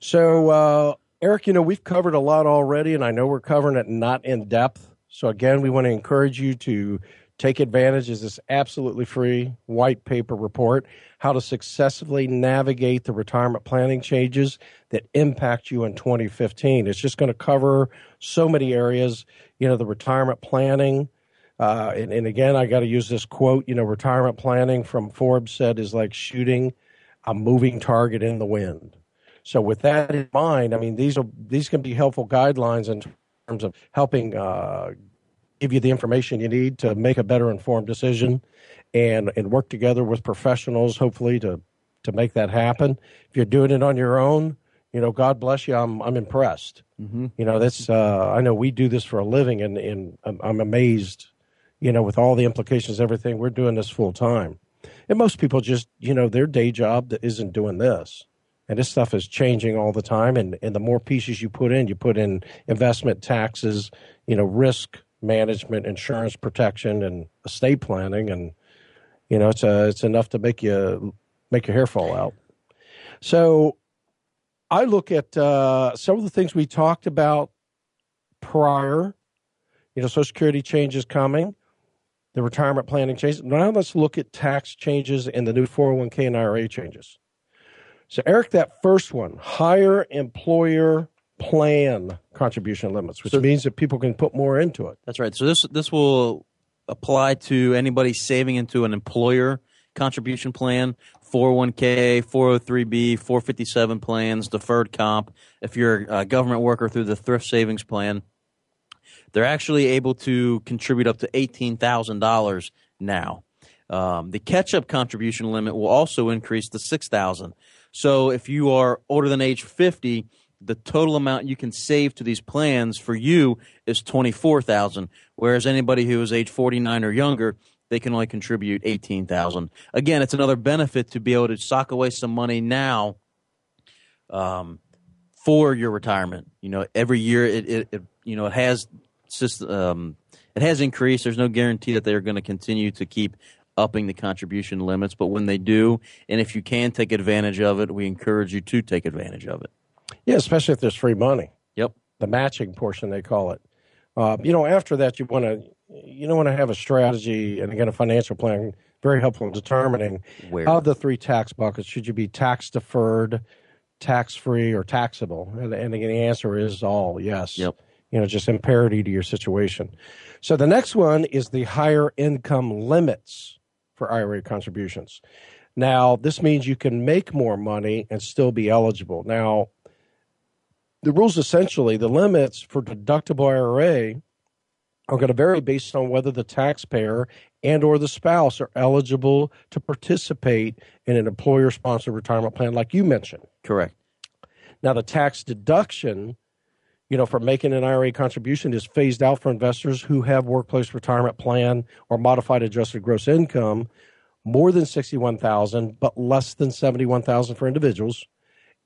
So, uh, Eric, you know, we've covered a lot already, and I know we're covering it not in depth. So, again, we want to encourage you to take advantage of this absolutely free white paper report how to successfully navigate the retirement planning changes that impact you in 2015. It's just going to cover so many areas, you know, the retirement planning. Uh, and, and again, I got to use this quote, you know, retirement planning from Forbes said is like shooting a moving target in the wind. So with that in mind, I mean these are these can be helpful guidelines in terms of helping uh, give you the information you need to make a better informed decision. and and work together with professionals, hopefully to to make that happen. If you're doing it on your own, you know, God bless you. I'm I'm impressed. Mm-hmm. You know, that's uh, I know we do this for a living, and and I'm, I'm amazed. You know, with all the implications, everything we're doing this full time, and most people just you know their day job isn't doing this, and this stuff is changing all the time. And and the more pieces you put in, you put in investment, taxes, you know, risk management, insurance protection, and estate planning, and you know, it's a, uh, it's enough to make you make your hair fall out. So I look at uh, some of the things we talked about prior. You know, Social Security changes coming, the retirement planning changes. Now let's look at tax changes and the new 401k and IRA changes. So, Eric, that first one, higher employer plan contribution limits, which so, means that people can put more into it. That's right. So this this will apply to anybody saving into an employer contribution plan 401k, 403b, 457 plans, deferred comp. If you're a government worker through the thrift savings plan, they're actually able to contribute up to $18,000 now. Um, the catch-up contribution limit will also increase to 6000 So if you are older than age 50, the total amount you can save to these plans for you is 24000 whereas anybody who is age 49 or younger they can only contribute 18000 again it's another benefit to be able to sock away some money now um, for your retirement. You know every year it, it, it you know it has just um, it has increased. There's no guarantee that they're going to continue to keep upping the contribution limits but when they do and if you can take advantage of it we encourage you to take advantage of it yeah especially if there's free money. Yep. The matching portion they call it. Uh, you know after that you want to you don't want to have a strategy and again a financial plan very helpful in determining Where? of the three tax buckets should you be tax deferred tax free or taxable? And, and again the answer is all yes. Yep. You know just in parity to your situation. So the next one is the higher income limits for ira contributions. Now this means you can make more money and still be eligible. Now the rules essentially the limits for deductible ira are going to vary based on whether the taxpayer and or the spouse are eligible to participate in an employer sponsored retirement plan like you mentioned. Correct. Now the tax deduction you know for making an ira contribution is phased out for investors who have workplace retirement plan or modified adjusted gross income more than 61000 but less than 71000 for individuals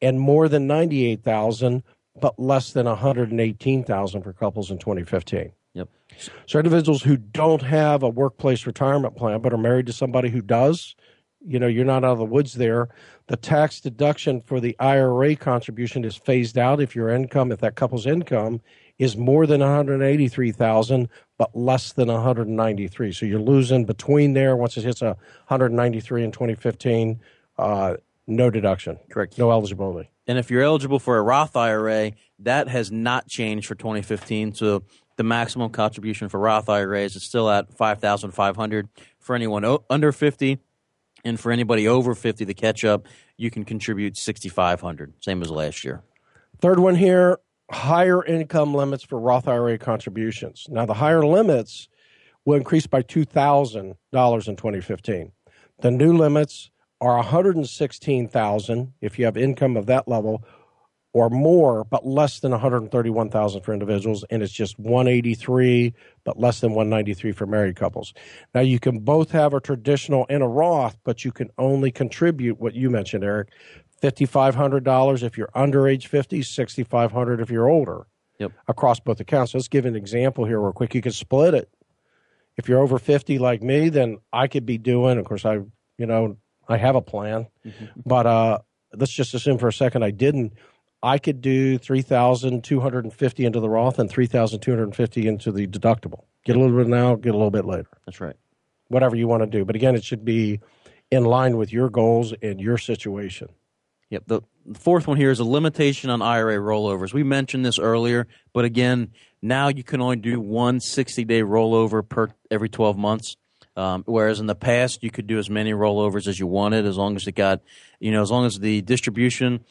and more than 98000 but less than 118000 for couples in 2015 Yep. So individuals who don't have a workplace retirement plan but are married to somebody who does, you know, you're not out of the woods there. The tax deduction for the IRA contribution is phased out if your income, if that couple's income is more than 183,000 but less than 193. So you're losing between there once it hits a 193 in 2015, uh, no deduction. Correct. No eligibility. And if you're eligible for a Roth IRA, that has not changed for 2015. So the maximum contribution for Roth IRAs is still at 5500 for anyone under 50 and for anybody over 50 the catch up you can contribute 6500 same as last year. Third one here higher income limits for Roth IRA contributions. Now the higher limits will increase by $2000 in 2015 the new limits are 116000 if you have income of that level or more, but less than 131,000 for individuals, and it's just 183, but less than 193 for married couples. Now you can both have a traditional and a Roth, but you can only contribute what you mentioned, Eric, $5,500 if you're under age 50, 6,500 if you're older. Yep. Across both accounts. Let's give an example here real quick. You could split it. If you're over 50 like me, then I could be doing, of course, I, you know, I have a plan, mm-hmm. but uh, let's just assume for a second I didn't I could do 3250 into the Roth and 3250 into the deductible. Get a little bit now, get a little bit later. That's right. Whatever you want to do. But again, it should be in line with your goals and your situation. Yep. The fourth one here is a limitation on IRA rollovers. We mentioned this earlier, but again, now you can only do one 60 day rollover per every 12 months. Um, whereas in the past, you could do as many rollovers as you wanted, as long as it got, you know, as long as the distribution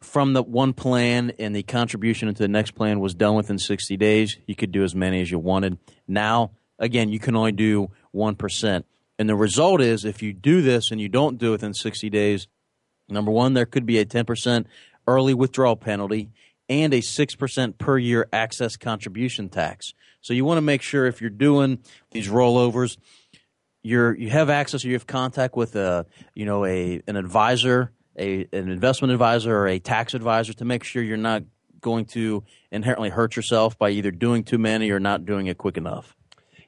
from the one plan and the contribution into the next plan was done within 60 days, you could do as many as you wanted. Now, again, you can only do 1%. And the result is if you do this and you don't do it within 60 days, number one, there could be a 10% early withdrawal penalty and a 6% per year access contribution tax. So you want to make sure if you're doing these rollovers, you're you have access or you have contact with a you know a an advisor, a an investment advisor or a tax advisor to make sure you're not going to inherently hurt yourself by either doing too many or not doing it quick enough.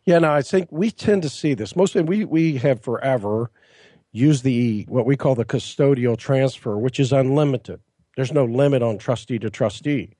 Yeah, no, I think we tend to see this. Mostly we we have forever used the what we call the custodial transfer, which is unlimited. There's no limit on trustee to trustee.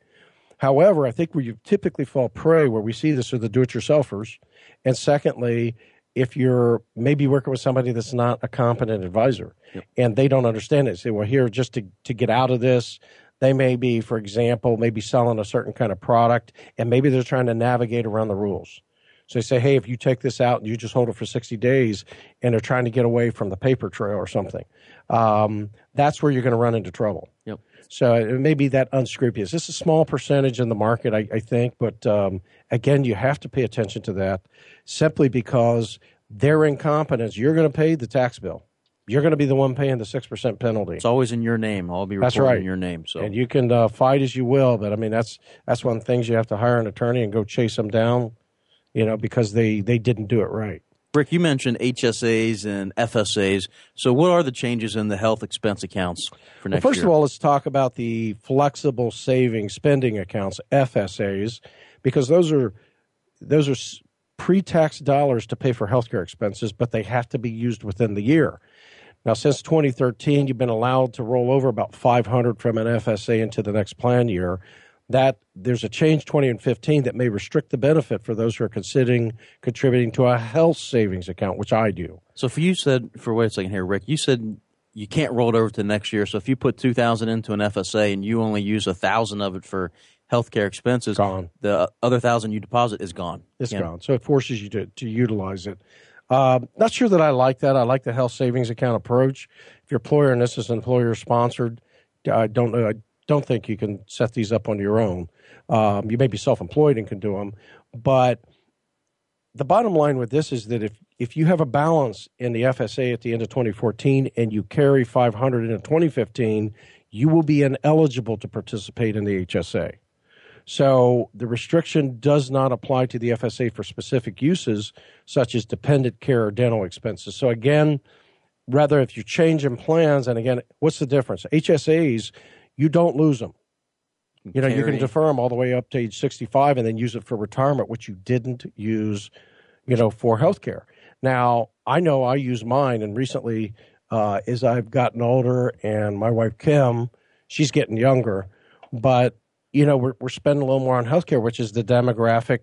However, I think where you typically fall prey, where we see this, are the do-it-yourselfers, and secondly, if you're maybe working with somebody that's not a competent advisor yep. and they don't understand it, say, well, here just to to get out of this, they may be, for example, maybe selling a certain kind of product, and maybe they're trying to navigate around the rules. So they say, hey, if you take this out and you just hold it for 60 days, and they're trying to get away from the paper trail or something, um, that's where you're going to run into trouble. So it may be that unscrupulous. It's a small percentage in the market, I, I think, but um, again, you have to pay attention to that simply because their incompetence. You're going to pay the tax bill. You're going to be the one paying the six percent penalty. It's always in your name. I'll be that's right. in your name. So and you can uh, fight as you will, but I mean that's that's one of the things you have to hire an attorney and go chase them down, you know, because they they didn't do it right. Rik, you mentioned HSAs and FSAs. So, what are the changes in the health expense accounts for next well, first year? of all, let's talk about the flexible savings spending accounts (FSAs) because those are those are pre-tax dollars to pay for healthcare expenses, but they have to be used within the year. Now, since 2013, you've been allowed to roll over about 500 from an FSA into the next plan year that there's a change 2015 that may restrict the benefit for those who are considering contributing to a health savings account, which I do. So, if you said for wait a second here, Rik, you said you can't roll it over to next year. So, if you put two thousand into an FSA and you only use a thousand of it for healthcare expenses, gone. The other thousand you deposit is gone. It's gone. So it forces you to to utilize it. Uh, not sure that I like that. I like the health savings account approach. If your employer and this is employer sponsored, I don't know don't think you can set these up on your own. Um, you may be self employed and can do them, but the bottom line with this is that if, if you have a balance in the FSA at the end of 2014 and you carry 500 into 2015, you will be ineligible to participate in the HSA. So the restriction does not apply to the FSA for specific uses such as dependent care or dental expenses. So again, rather if you're changing plans, and again, what's the difference? HSAs you don't lose them. You know, you can defer them all the way up to age 65 and then use it for retirement, which you didn't use, you know, for health care. Now, I know I use mine, and recently, uh, as I've gotten older, and my wife Kim, she's getting younger, but you know, we're we're spending a little more on healthcare, which is the demographic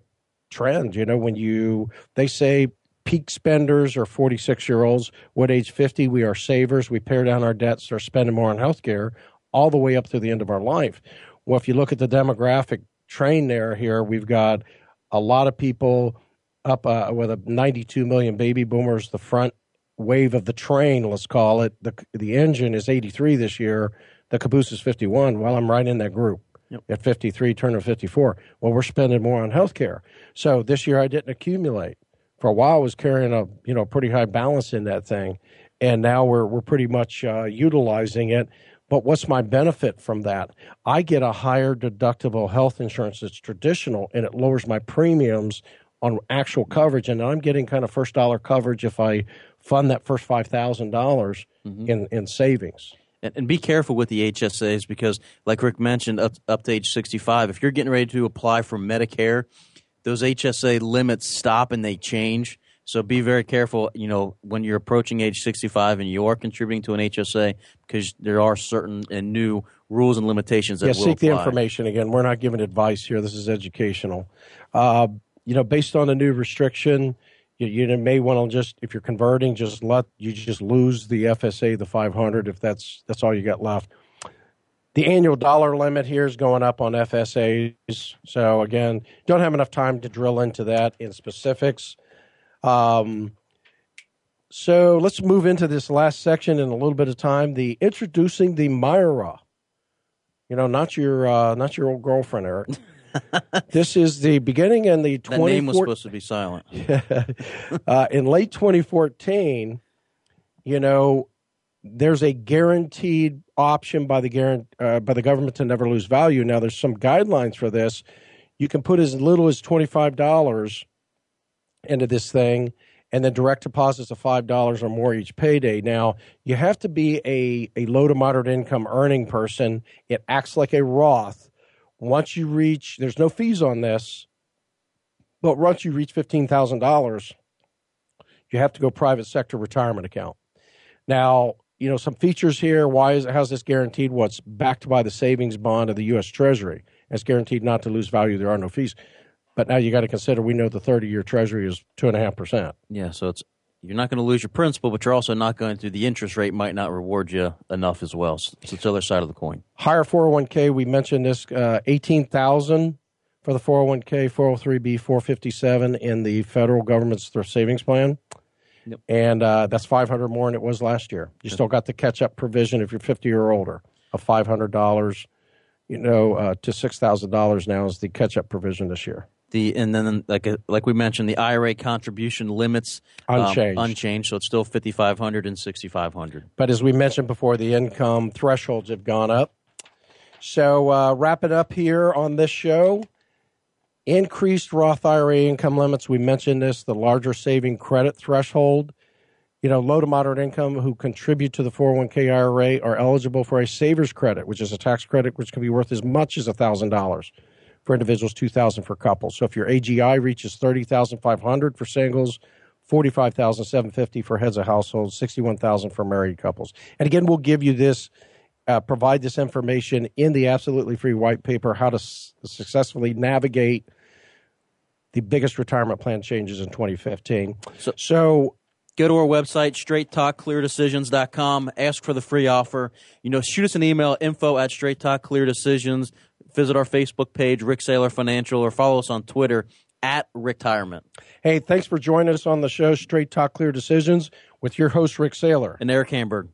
trend. You know, when you they say peak spenders are 46 year olds. What age 50? We are savers. We pare down our debts, start spending more on healthcare all the way up to the end of our life. Well, if you look at the demographic train there here, we've got a lot of people up uh, with a 92 million baby boomers. The front wave of the train, let's call it, the the engine is 83 this year. The caboose is 51. Well, I'm right in that group. Yep. At 53, turning 54. Well, we're spending more on health care. So this year I didn't accumulate. For a while, I was carrying a you know pretty high balance in that thing, and now we're we're pretty much uh, utilizing it. But what's my benefit from that? I get a higher deductible health insurance that's traditional and it lowers my premiums on actual coverage. And I'm getting kind of first dollar coverage if I fund that first $5,000 mm-hmm. in, in savings. And, and, be careful with the HSAs because, like Rick mentioned, up, up to age 65, if you're getting ready to apply for Medicare, those HSA limits stop and they change. So be very careful, you know, when you're approaching age 65 and you are contributing to an HSA because there are certain and new rules and limitations that yeah, will seek apply. the information. Again, we're not giving advice here. This is educational. Uh, you know, based on the new restriction, you, you may want to just, if you're converting, just let you just lose the FSA, the 500, if that's that's all you got left. The annual dollar limit here is going up on FSAs. So again, don't have enough time to drill into that in specifics. Um, so let's move into this last section in a little bit of time. The introducing the myRA. You know, not your uh, not your old girlfriend, Eric. this is the beginning in the That name was supposed to be silent. uh, in late 2014. You know, there's a guaranteed option by the guarant- uh, by the government to never lose value. Now, there's some guidelines for this. You can put as little as twenty five dollars into this thing, and then direct deposits of five dollars or more each payday. Now, you have to be a a low to moderate income earning person. It acts like a Roth. Once you reach, there's no fees on this, but once you reach fifteen thousand dollars, you have to go private sector retirement account. Now, you know, some features here. Why is how's this guaranteed? What's backed by the savings bond of the U.S. Treasury? It's guaranteed not to lose value. There are no fees. But now you got to consider. We know the thirty-year Treasury is two and a half percent. Yeah, so it's you're not going to lose your principal, but you're also not going to. The interest rate might not reward you enough as well. So it's the other side of the coin. Higher four hundred one k. We mentioned this uh, eighteen thousand for the four hundred one k, four hundred three b, four fifty seven in the federal government's thrift savings plan. Yep. And uh, that's 500 more than it was last year. You still got the catch up provision if you're 50 or older of $500, you know, uh, to $6,000 now is the catch up provision this year. The and then like uh, like we mentioned, the IRA contribution limits um, Unchanged. unchanged. So it's still fifty five hundred and sixty five hundred. But as we mentioned before, the income thresholds have gone up. So, uh, wrap it up here on this show. Increased Roth IRA income limits. We mentioned this, the larger saving credit threshold. You know, low to moderate income who contribute to the 401k IRA are eligible for a saver's credit, which is a tax credit which can be worth as much as $1,000 for individuals, 2000 for couples. So if your AGI reaches 30500 for singles, 45750 for heads of households, 61000 for married couples. And again, we'll give you this uh, provide this information in the absolutely free white paper how to s- successfully navigate the biggest retirement plan changes in 2015. So- so Go to our website, straighttalkcleardecisions.com. Ask for the free offer. You know, shoot us an email, info at Straight Talk Clear Decisions. Visit our Facebook page, Rik Saylor Financial, or follow us on Twitter at Retirement. hey, thanks for joining us on the show, Straight Talk Clear Decisions, with your host, Rik Saylor. And Eric Hamburg.